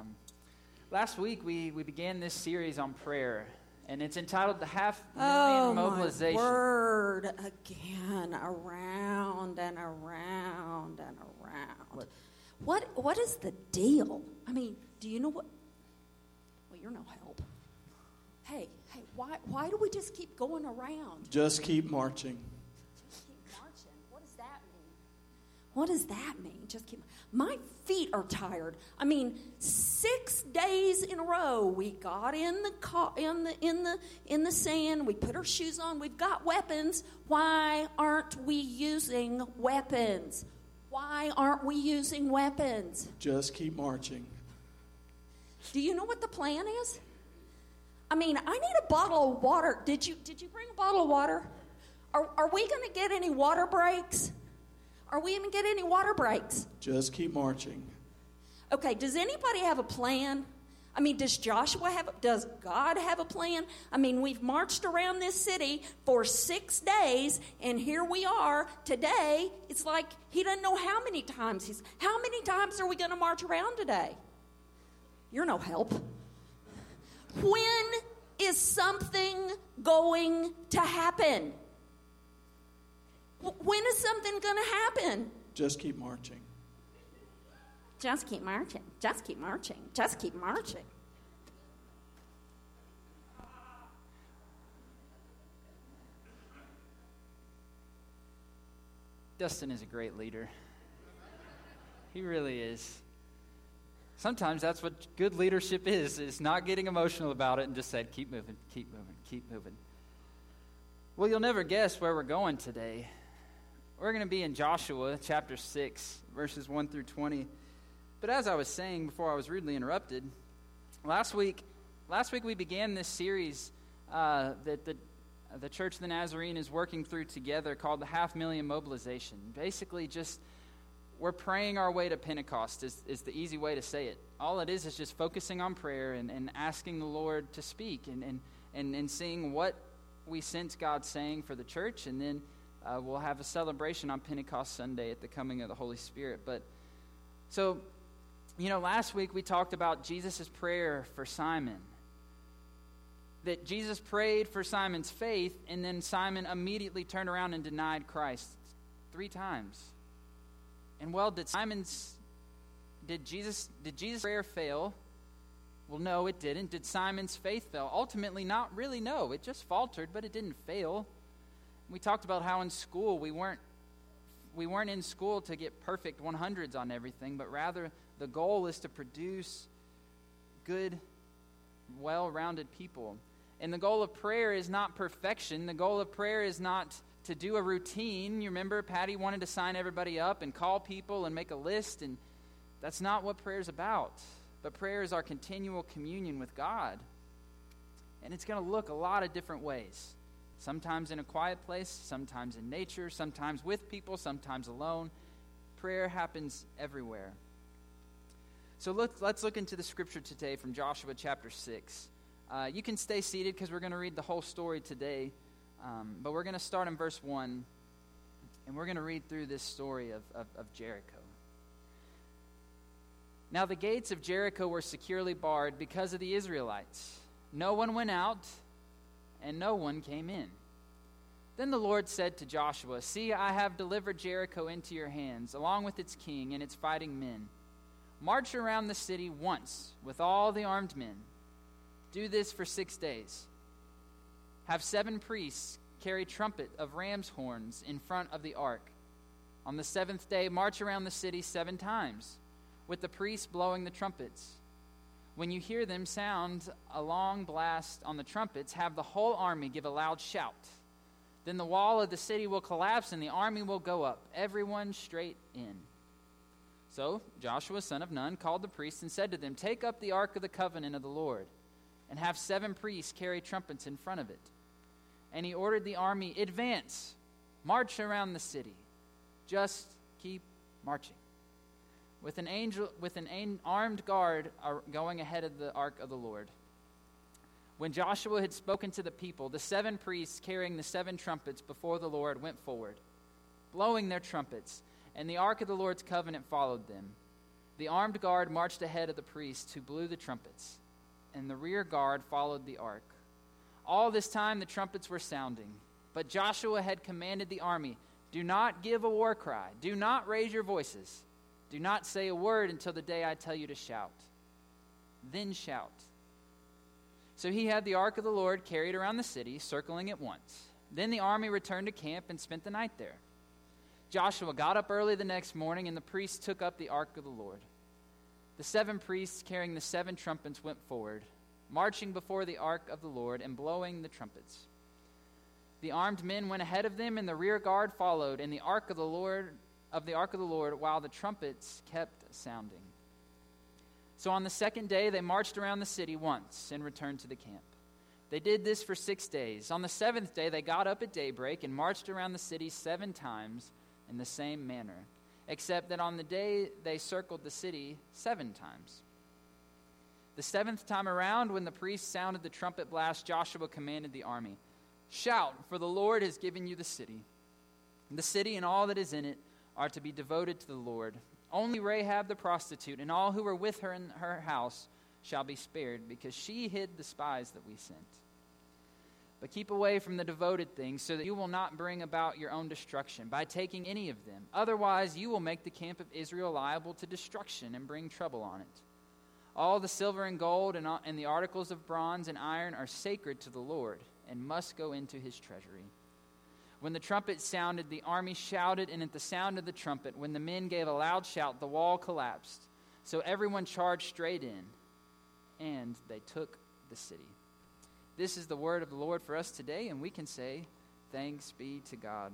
Um, last week we, we began this series on prayer, and it's entitled "The Half Million Oh Mobilization." my word! Again, around and around and around. What? What? What is the deal? I mean, do you know what? Well, you're no help. Hey, hey, why? Why do we just keep going around? Just keep marching. What does that mean? Just keep. My feet are tired. I mean, six days in a row, we got in the car, in the in the in the sand. We put our shoes on. We've got weapons. Why aren't we using weapons? Why aren't we using weapons? Just keep marching. Do you know what the plan is? I mean, I need a bottle of water. Did you did you bring a bottle of water? Are, are we going to get any water breaks? Are we even to get any water breaks? Just keep marching. Okay, does anybody have a plan? I mean, does Joshua have, does God have a plan? I mean, we've marched around this city for six days, and here we are today. It's like he doesn't know how many times he's, how many times are we going to march around today? You're no help. When is something going to happen? W- When is something going to happen? Just keep marching. Just keep marching. Just keep marching. Just keep marching. Dustin is a great leader. He really is. Sometimes that's what good leadership is, is not getting emotional about it and just said, keep moving, keep moving, keep moving. Well, you'll never guess where we're going today. We're going to be in Joshua chapter 6, verses 1 through 20. But as I was saying before I was rudely interrupted, last week, last week we began this series uh, that the, the Church of the Nazarene is working through together called the Half Million Mobilization. Basically, just we're praying our way to Pentecost, is, is the easy way to say it. All it is is just focusing on prayer and, and asking the Lord to speak and, and, and, and seeing what we sense God saying for the church, and then uh, we'll have a celebration on Pentecost Sunday at the coming of the Holy Spirit. But so, you know, last week we talked about Jesus' prayer for Simon. That Jesus prayed for Simon's faith, and then Simon immediately turned around and denied Christ three times. And well, did Simon's did Jesus did Jesus' prayer fail? Well, no, it didn't. Did Simon's faith fail? Ultimately, not really. No, it just faltered, but it didn't fail. We talked about how in school we weren't we weren't in school to get perfect 100s on everything, but rather the goal is to produce good, well-rounded people. And the goal of prayer is not perfection. The goal of prayer is not to do a routine. You remember Patty wanted to sign everybody up and call people and make a list, and that's not what prayer is about. But prayer is our continual communion with God. And it's going to look a lot of different ways. Sometimes in a quiet place, sometimes in nature, sometimes with people, sometimes alone. Prayer happens everywhere. So look, let's look into the scripture today from Joshua chapter 6. Uh, you can stay seated because we're going to read the whole story today. Um, but we're going to start in verse 1, and we're going to read through this story of, of, of Jericho. Now, the gates of Jericho were securely barred because of the Israelites. No one went out, and no one came in. Then the Lord said to Joshua, See, I have delivered Jericho into your hands, along with its king and its fighting men. March around the city once with all the armed men. Do this for six days. Have seven priests carry trumpet of ram's horns in front of the ark. On the seventh day, march around the city seven times, with the priests blowing the trumpets. When you hear them sound a long blast on the trumpets, have the whole army give a loud shout. Then the wall of the city will collapse and the army will go up, everyone straight in. So Joshua, son of Nun, called the priests and said to them, Take up the ark of the covenant of the Lord, and have seven priests carry trumpets in front of it. And he ordered the army, Advance, march around the city. Just keep marching. With an angel, with an armed guard going ahead of the ark of the Lord. When Joshua had spoken to the people, the seven priests carrying the seven trumpets before the Lord went forward, blowing their trumpets, and the ark of the Lord's covenant followed them. The armed guard marched ahead of the priests who blew the trumpets, and the rear guard followed the ark. All this time the trumpets were sounding, but Joshua had commanded the army Do not give a war cry, do not raise your voices, do not say a word until the day I tell you to shout. Then shout. So he had the ark of the Lord carried around the city, circling it once. Then the army returned to camp and spent the night there. Joshua got up early the next morning, and the priests took up the ark of the Lord. The seven priests carrying the seven trumpets went forward, marching before the ark of the Lord and blowing the trumpets. The armed men went ahead of them, and the rear guard followed, and the ark of the Lord of the ark of the Lord, while the trumpets kept sounding. So on the second day they marched around the city once and returned to the camp. They did this for six days. On the seventh day they got up at daybreak and marched around the city seven times in the same manner except that on the day they circled the city seven times. The seventh time around, when the priest sounded the trumpet blast, Joshua commanded the army Shout, for the Lord has given you the city. The city and all that is in it are to be devoted to the Lord. Only Rahab the prostitute and all who were with her in her house shall be spared, because she hid the spies that we sent. But keep away from the devoted things, so that you will not bring about your own destruction by taking any of them. Otherwise, you will make the camp of Israel liable to destruction and bring trouble on it. All the silver and gold and, the articles of bronze and iron are sacred to the Lord and must go into his treasury. When the trumpet sounded, the army shouted, and at the sound of the trumpet, when the men gave a loud shout, the wall collapsed. So everyone charged straight in, and they took the city. This is the word of the Lord for us today, and we can say, Thanks be to God.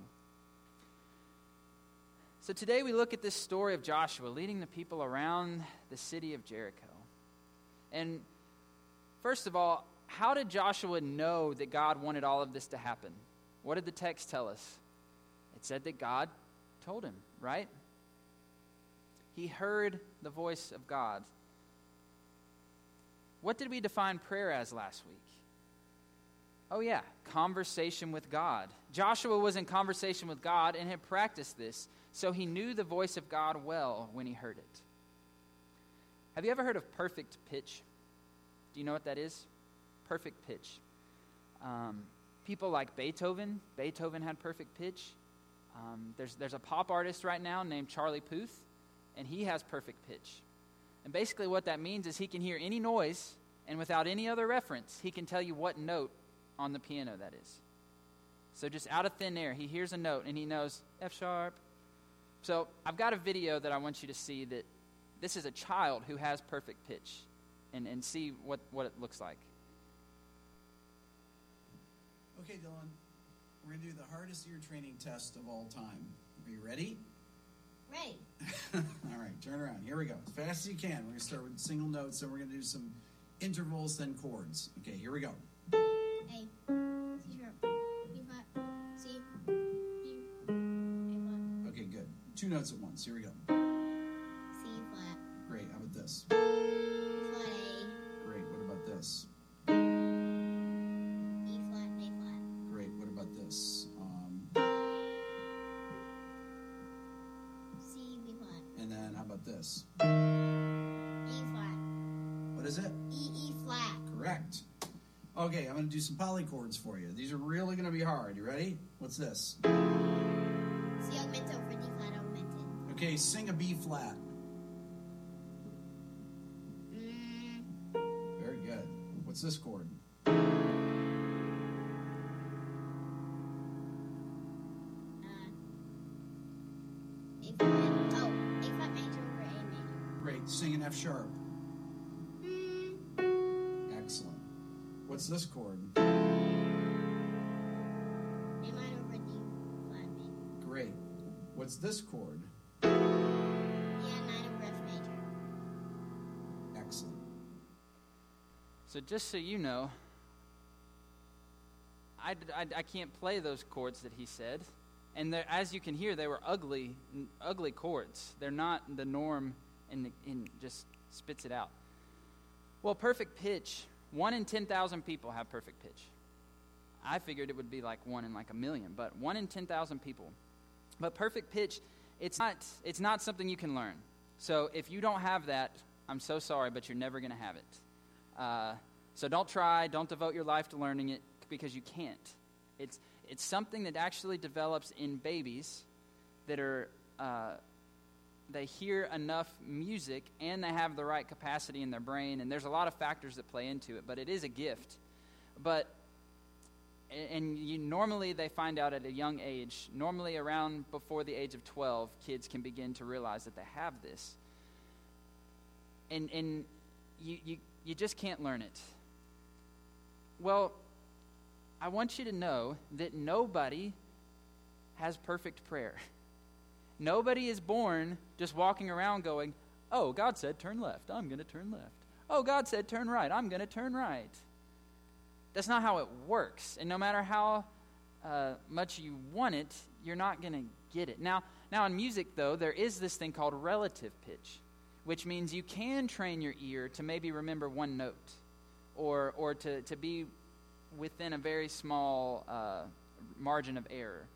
So today we look at this story of Joshua leading the people around the city of Jericho. And first of all, how did Joshua know that God wanted all of this to happen? What did the text tell us? It said that God told him, right? He heard the voice of God. What did we define prayer as last week? Oh, yeah, conversation with God. Joshua was in conversation with God and had practiced this, so he knew the voice of God well when he heard it. Have you ever heard of perfect pitch? Do you know what that is? Perfect pitch. Um, people like Beethoven, Beethoven had perfect pitch. Um, there's, there's a pop artist right now named Charlie Puth, and he has perfect pitch. And basically, what that means is he can hear any noise, and without any other reference, he can tell you what note on the piano, that is. So just out of thin air, he hears a note and he knows F sharp. So I've got a video that I want you to see that this is a child who has perfect pitch and, and see what, what it looks like. Okay, Dylan, we're going to do the hardest ear training test of all time. Are you ready? Ready. all right, turn around. Here we go. As fast as you can. We're going to start with single notes, then we're going to do some intervals, then chords. Okay, here we go. A, C sharp, B flat, C, B, A flat, Okay, good. Two notes at once. Here we go. Some polychords for you. These are really going to be hard. You ready? What's this? C augmento for D flat augmented. Okay, sing a B flat. Mm, Very good. What's this chord? What's this chord? A minor over D flat. Great. What's this chord? Nine over F major. Excellent. So, just so you know, I, I, I can't play those chords that he said. And as you can hear, they were ugly, n- ugly chords. They're not the norm, and, and just spits it out. Well, perfect pitch. One in ten thousand people have perfect pitch. I figured it would be like one in like a million, but one in ten thousand people. But perfect pitch, it's not it's not something you can learn. So if you don't have that, I'm so sorry, but you're never going to have it. Uh, so don't try, don't devote your life to learning it because you can't. It's, it's something that actually develops in babies that are, uh, they hear enough music and they have the right capacity in their brain, and there's a lot of factors that play into it, but it is a gift. But and you, normally they find out at a young age normally around before the age of 12 kids can begin to realize that they have this. And, and you, you, you just can't learn it. Well i want you to know that nobody has perfect prayer nobody is born just walking around going oh god said turn left i'm going to turn left oh god said turn right i'm going to turn right that's not how it works. And no matter how uh, much you want it, you're not going to get it. Now, now in music, though, there is this thing called relative pitch, which means you can train your ear to maybe remember one note or, or to, to be within a very small uh, margin of error.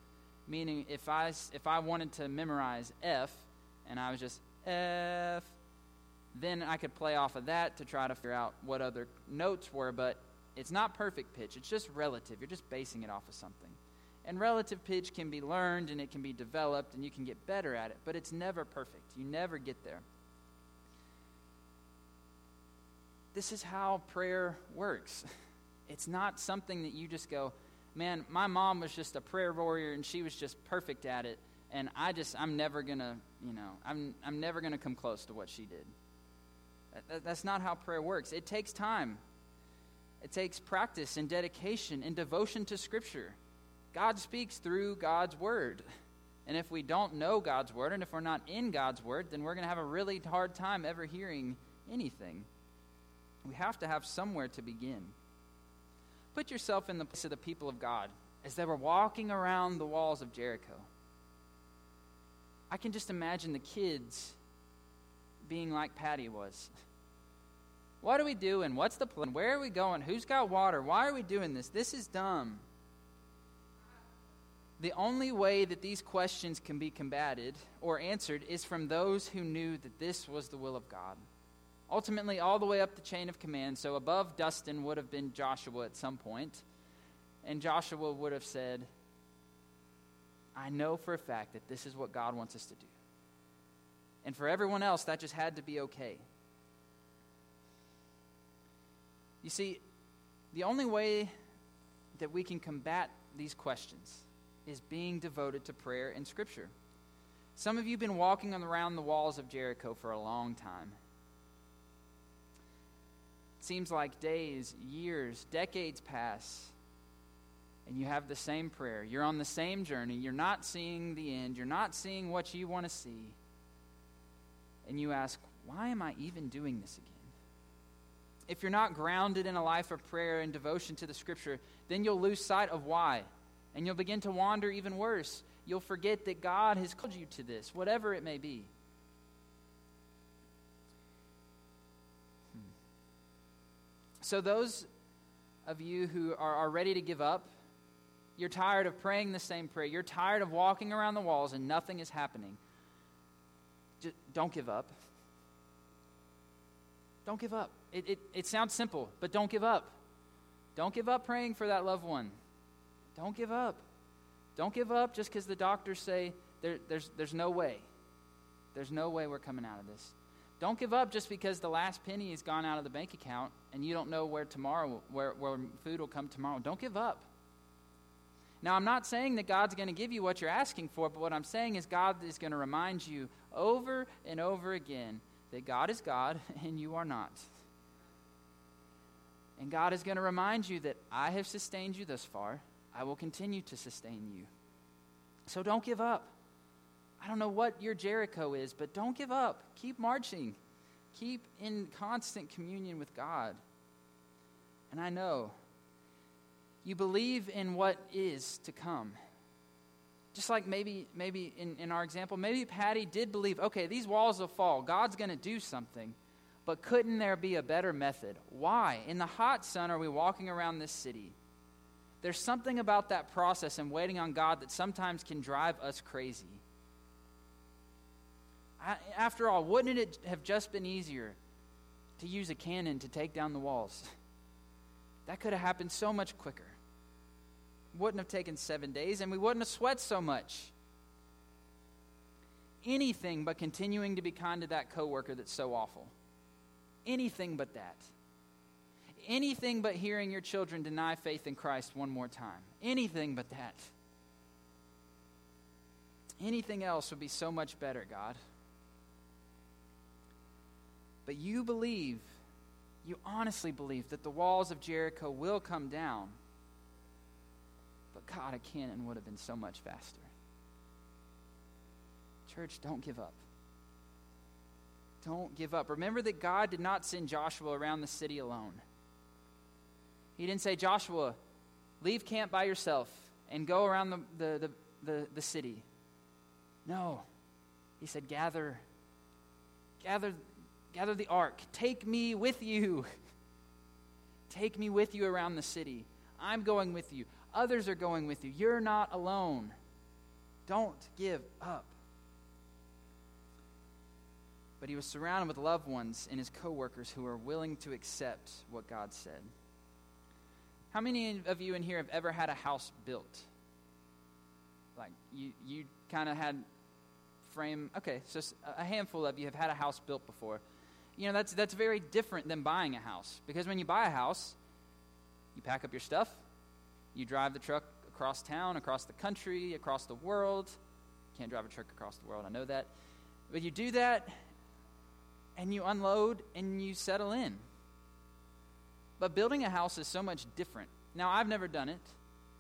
Meaning, if I, if I wanted to memorize F and I was just F, then I could play off of that to try to figure out what other notes were. But it's not perfect pitch, it's just relative. You're just basing it off of something. And relative pitch can be learned and it can be developed and you can get better at it, but it's never perfect. You never get there. This is how prayer works. It's not something that you just go, man, my mom was just a prayer warrior and she was just perfect at it, and I just, I'm never going to, you know, I'm, I'm never going to come close to what she did. That, that's not how prayer works. It takes time. It takes practice and dedication and devotion to Scripture. God speaks through God's Word. And if we don't know God's Word and if we're not in God's Word, then we're going to have a really hard time ever hearing anything. We have to have somewhere to begin. Put yourself in the place of the people of God as they were walking around the walls of Jericho. I can just imagine the kids being like Patty was. What are we doing? What's the plan? Where are we going? Who's got water? Why are we doing this? This is dumb. The only way that these questions can be combated or answered is from those who knew that this was the will of God. Ultimately, all the way up the chain of command. So, above Dustin would have been Joshua at some point, and Joshua would have said, I know for a fact that this is what God wants us to do. And for everyone else, that just had to be okay. You see, the only way that we can combat these questions is being devoted to prayer and Scripture. Some of you have been walking around the walls of Jericho for a long time. Seems like days, years, decades pass, and you have the same prayer. You're on the same journey. You're not seeing the end. You're not seeing what you want to see. And you ask, why am I even doing this again? if you're not grounded in a life of prayer and devotion to the scripture, then you'll lose sight of why. And you'll begin to wander even worse. You'll forget that God has called you to this, whatever it may be. So, those of you who are, are ready to give up, you're tired of praying the same prayer, you're tired of walking around the walls and nothing is happening. Just don't give up. Don't give up. It, it, it sounds simple, but don't give up. Don't give up praying for that loved one. Don't give up. Don't give up just because the doctors say there, there's, there's no way. There's no way we're coming out of this. Don't give up just because the last penny has gone out of the bank account and you don't know where tomorrow, where, where food will come tomorrow. Don't give up. Now, I'm not saying that God's going to give you what you're asking for, but what I'm saying is God is going to remind you over and over again that God is God and you are not. And God is going to remind you that I have sustained you thus far. I will continue to sustain you. So don't give up. I don't know what your Jericho is, but don't give up. Keep marching. Keep in constant communion with God. And I know you believe in what is to come. Just like maybe, maybe in, in our example, maybe Patty did believe, okay, these walls will fall. God's going to do something. But couldn't there be a better method? Why? In the hot sun are we walking around this city? There's something about that process and waiting on God that sometimes can drive us crazy. After all, wouldn't it have just been easier to use a cannon to take down the walls? That could have happened so much quicker. Wouldn't have taken seven days, and we wouldn't have sweat so much. Anything but continuing to be kind to that coworker that's so awful. Anything but that. Anything but hearing your children deny faith in Christ one more time. Anything but that. Anything else would be so much better, God. But you believe, you honestly believe that the walls of Jericho will come down. But God, a cannon would have been so much faster. Church, don't give up. Don't give up. Remember that God did not send Joshua around the city alone. He didn't say, Joshua, leave camp by yourself and go around the, the, the, the, the city. No. He said, gather, gather, gather the ark. Take me with you. Take me with you around the city. I'm going with you. Others are going with you. You're not alone. Don't give up. But he was surrounded with loved ones and his coworkers who were willing to accept what God said. How many of you in here have ever had a house built? Like you, you kind of had frame. Okay, so a handful of you have had a house built before. You know that's that's very different than buying a house because when you buy a house, you pack up your stuff, you drive the truck across town, across the country, across the world. Can't drive a truck across the world, I know that. But you do that, and you unload and you settle in. But building a house is so much different. Now, I've never done it,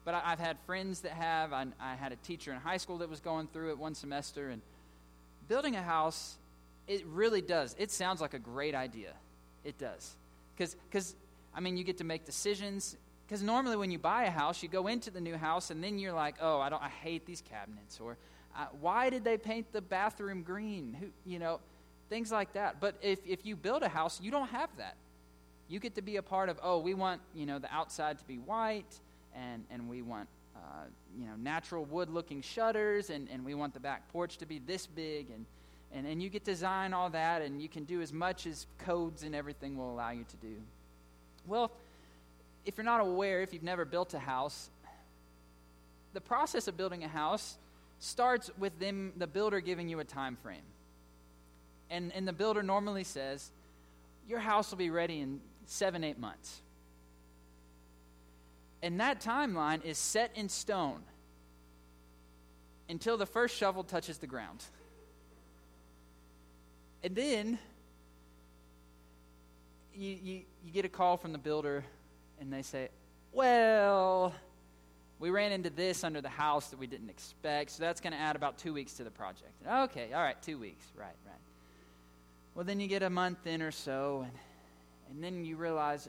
but I, have had friends that have. I, I had a teacher in high school that was going through it one semester. And building a house, it really does. It sounds like a great idea. It does. Because, I mean, you get to make decisions. Because normally when you buy a house, you go into the new house and then you're like, oh, I, don't, I hate these cabinets. Or uh, why did they paint the bathroom green? Who, you know, things like that. But if, if you build a house, you don't have that. You get to be a part of, oh, we want, you know, the outside to be white, and, and we want, uh, you know, natural wood-looking shutters, and, and we want the back porch to be this big, and, and, and you get to design all that, and you can do as much as codes and everything will allow you to do. Well, if you're not aware, if you've never built a house, the process of building a house starts with them, the builder giving you a time frame. And, and the builder normally says, Your house will be ready in seven, eight months. And that timeline is set in stone until the first shovel touches the ground. And then you, you, you get a call from the builder, and they say, Well, we ran into this under the house that we didn't expect, so that's going to add about two weeks to the project. Okay, all right, two weeks. Right, right. Well, then you get a month in or so, and and then you realize,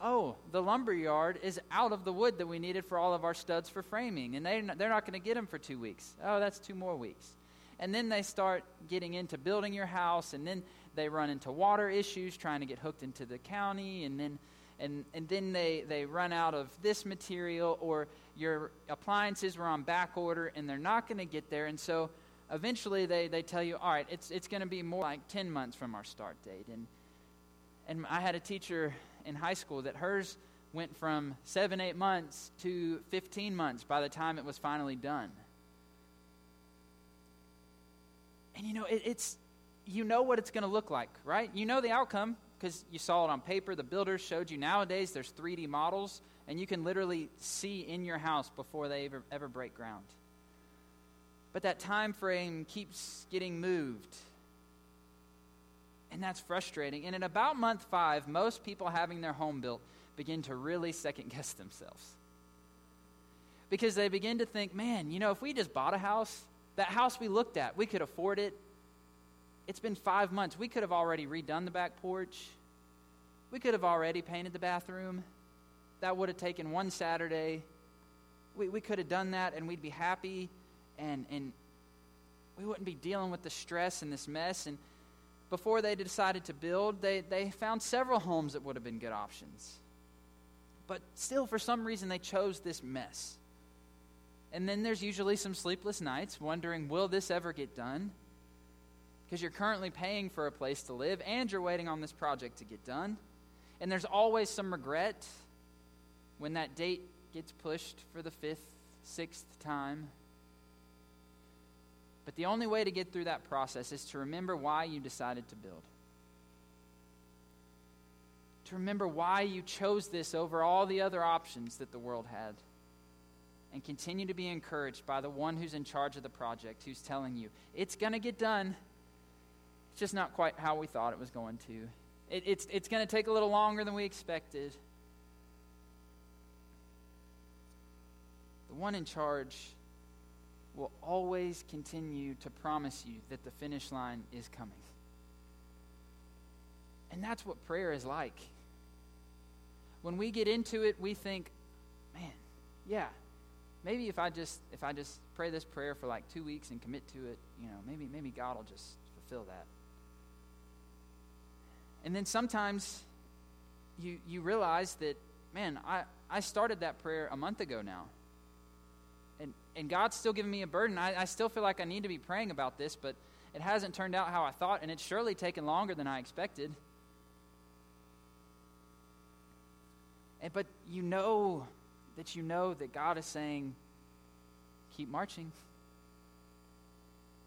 oh, the lumber yard is out of the wood that we needed for all of our studs for framing, and they, they're not going to get them for two weeks. Oh, that's two more weeks. And then they start getting into building your house, and then they run into water issues trying to get hooked into the county, and then and, and then they, they run out of this material, or your appliances were on back order and they're not going to get there. And so eventually they, they tell you, all right, it's, it's going to be more like 10 months from our start date. And, and I had a teacher in high school that hers went from seven, eight months to 15 months by the time it was finally done. And you know, it, it's, you know what it's going to look like, right? You know the outcome because you saw it on paper. The builders showed you. Nowadays, there's 3D models, and you can literally see in your house before they ever, ever break ground. But that time frame keeps getting moved and that's frustrating. And in about month five, most people having their home built begin to really second guess themselves. Because they begin to think, man, you know, if we just bought a house, that house we looked at, we could afford it. It's been five months. We could have already redone the back porch. We could have already painted the bathroom. That would have taken one Saturday. We, we could have done that and we'd be happy and, and we wouldn't be dealing with the stress and this mess. And before they decided to build, they, they found several homes that would have been good options. But still, for some reason, they chose this mess. And then there's usually some sleepless nights wondering, will this ever get done? because you're currently paying for a place to live and you're waiting on this project to get done. And there's always some regret when that date gets pushed for the fifth, sixth time. But the only way to get through that process is to remember why you decided to build. To remember why you chose this over all the other options that the world had. And continue to be encouraged by the one who's in charge of the project, who's telling you, it's going to get done. It's just not quite how we thought it was going to. It, it's it's going to take a little longer than we expected. The one in charge will always continue to promise you that the finish line is coming. And that's what prayer is like. When we get into it, we think, man, yeah, maybe if I just if I just pray this prayer for like 2 weeks and commit to it, you know, maybe maybe God will just fulfill that. And then sometimes you you realize that, man, I, I started that prayer a month ago now and, and God's still giving me a burden. I, I still feel like I need to be praying about this, but it hasn't turned out how I thought, and it's surely taken longer than I expected. And, but you know that you know that God is saying, keep marching.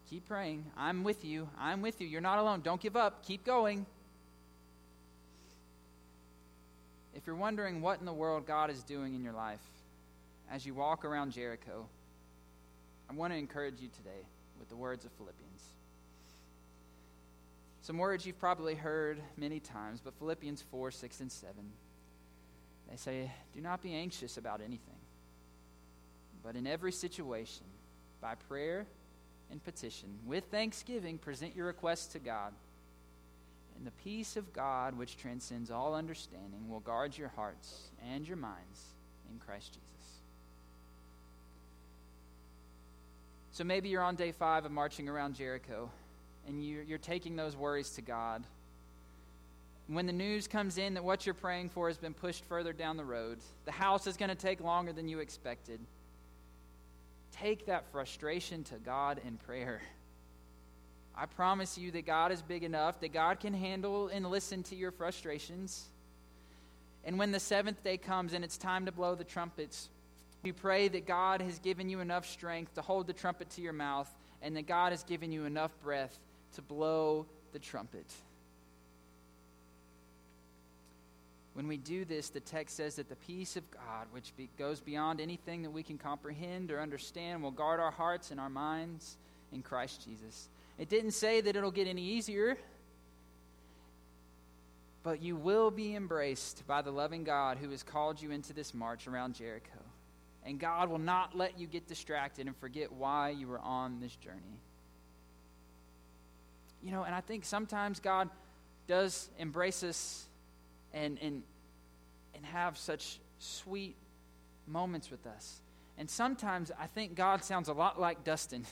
Keep praying. I'm with you. I'm with you. You're not alone. Don't give up. Keep going. If you're wondering what in the world God is doing in your life, as you walk around Jericho, I want to encourage you today with the words of Philippians. Some words you've probably heard many times, but Philippians 4, 6, and 7. They say, Do not be anxious about anything, but in every situation, by prayer and petition, with thanksgiving, present your requests to God. And the peace of God, which transcends all understanding, will guard your hearts and your minds in Christ Jesus. So maybe you're on day five of marching around Jericho and you're, taking those worries to God. When the news comes in that what you're praying for has been pushed further down the road, the house is going to take longer than you expected, take that frustration to God in prayer. I promise you that God is big enough that God can handle and listen to your frustrations. And when the seventh day comes and it's time to blow the trumpets, we pray that God has given you enough strength to hold the trumpet to your mouth and that God has given you enough breath to blow the trumpet. When we do this, the text says that the peace of God, which be, goes beyond anything that we can comprehend or understand, will guard our hearts and our minds in Christ Jesus. It didn't say that it'll get any easier, but you will be embraced by the loving God who has called you into this march around Jericho and God will not let you get distracted and forget why you were on this journey. You know, and I think sometimes God does embrace us and, and, and have such sweet moments with us. And sometimes I think God sounds a lot like Dustin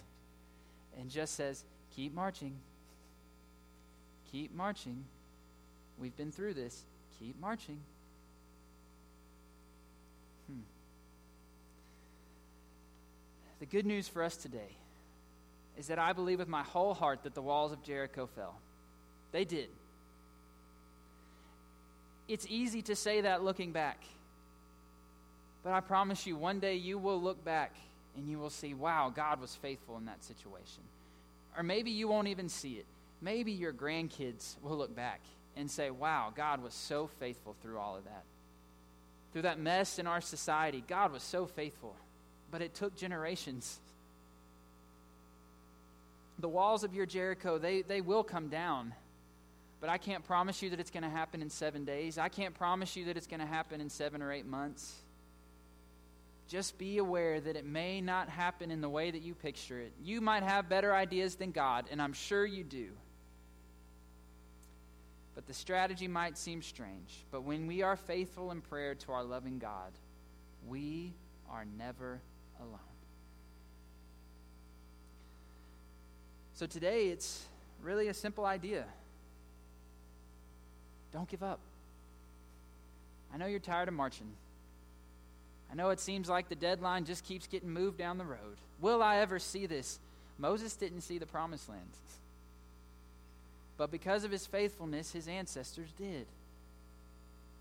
and just says, Keep marching. Keep marching. We've been through this. Keep marching. Hmm. The good news for us today is that I believe with my whole heart that the walls of Jericho fell. They did. It's easy to say that looking back. But I promise you, one day you will look back and you will see, wow, God was faithful in that situation. Or maybe you won't even see it. Maybe your grandkids will look back and say, wow, God was so faithful through all of that. Through that mess in our society, God was so faithful but it took generations. The walls of your Jericho, they, they will come down. But I can't promise you that it's going to happen in seven days. I can't promise you that it's going to happen in seven or eight months. Just be aware that it may not happen in the way that you picture it. You might have better ideas than God, and I'm sure you do. But the strategy might seem strange. But when we are faithful in prayer to our loving God, we are never alone. So today, it's really a simple idea. Don't give up. I know you're tired of marching. I know it seems like the deadline just keeps getting moved down the road. Will I ever see this? Moses didn't see the promised land. but because of his faithfulness, his ancestors did.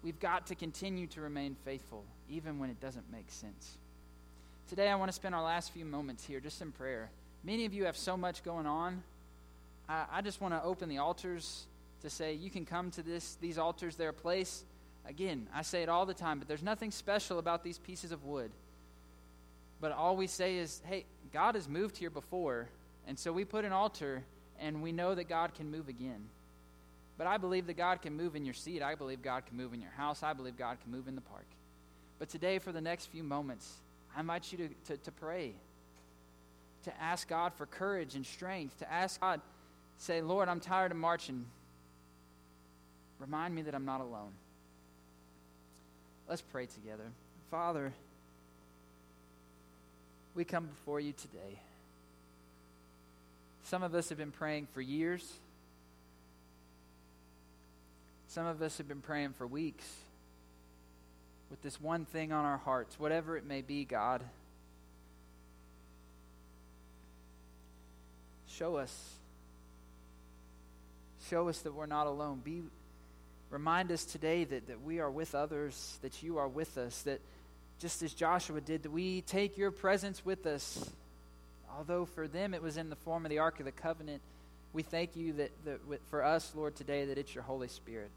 We've got to continue to remain faithful, even when it doesn't make sense. Today, I want to spend our last few moments here just in prayer. Many of you have so much going on. I, I just want to open the altars to say you can come to this these altars, they're a place. Again, I say it all the time, but there's nothing special about these pieces of wood. But all we say is, hey, God has moved here before, and so we put an altar and we know that God can move again. But I believe that God can move in your seat. I believe God can move in your house. I believe God can move in the park. But today, for the next few moments, I invite you to, to, to pray, to ask God for courage and strength, to ask God, say, Lord, I'm tired of marching. Remind me that I'm not alone. Let's pray together. Father, we come before you today. Some of us have been praying for years. Some of us have been praying for weeks with this one thing on our hearts, whatever it may be, God. Show us. Show us that we're not alone. Be remind us today that, that we are with others, that you are with us, that just as Joshua did, that we take your presence with us. Although for them it was in the form of the Ark of the Covenant, we thank you that, that for us, Lord, today, that it's your Holy Spirit.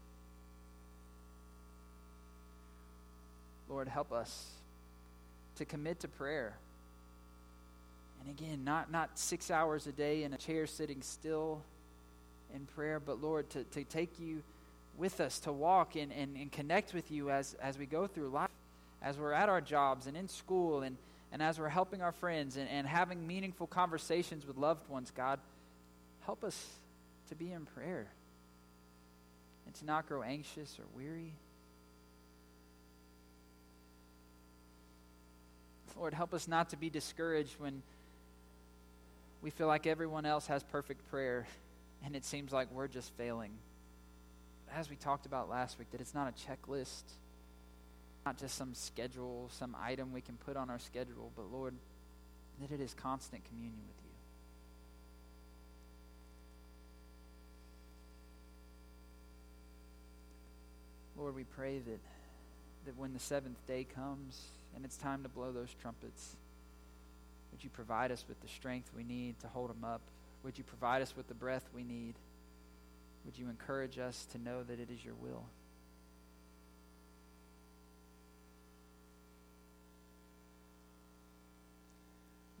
Lord, help us to commit to prayer. And again, not, not six hours a day in a chair sitting still in prayer, but Lord, to, to take you with us, to walk and, and, and connect with you as, as we go through life, as we're at our jobs and in school, and, and as we're helping our friends and, and having meaningful conversations with loved ones, God, help us to be in prayer and to not grow anxious or weary. Lord, help us not to be discouraged when we feel like everyone else has perfect prayer and it seems like we're just failing. As we talked about last week, that it's not a checklist, not just some schedule, some item we can put on our schedule, but Lord, that it is constant communion with you. Lord, we pray that, that when the seventh day comes, and it's time to blow those trumpets. Would you provide us with the strength we need to hold them up? Would you provide us with the breath we need? Would you encourage us to know that it is your will?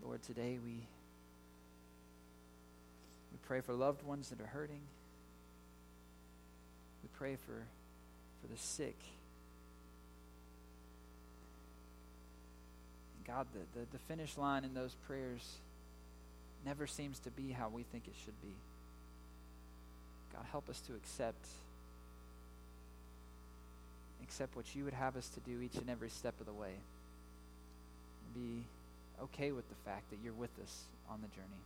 Lord, today we we pray for loved ones that are hurting. We pray for for the sick. God, the, the, the finish line in those prayers never seems to be how we think it should be. God, help us to accept accept what you would have us to do each and every step of the way. Be okay with the fact that you're with us on the journey.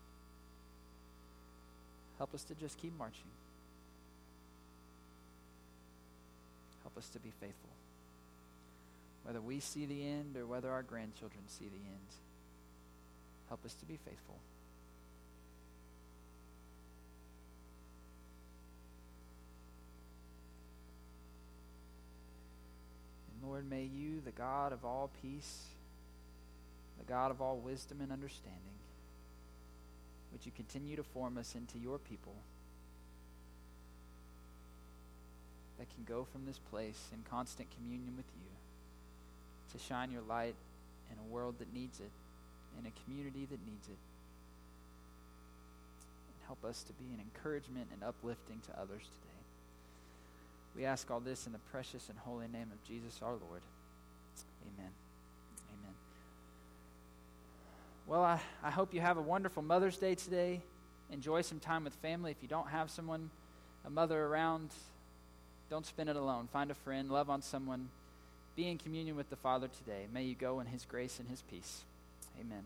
Help us to just keep marching. Help us to be faithful whether we see the end or whether our grandchildren see the end. Help us to be faithful. May you, the God of all peace, the God of all wisdom and understanding, would you continue to form us into your people that can go from this place in constant communion with you to shine your light in a world that needs it, in a community that needs it. And help us to be an encouragement and uplifting to others today. We ask all this in the precious and holy name of Jesus our Lord. Amen. Amen. Well, I, I hope you have a wonderful Mother's Day today. Enjoy some time with family. If you don't have someone, a mother around, don't spend it alone. Find a friend, love on someone be in communion with the Father today. May you go in His grace and His peace. Amen.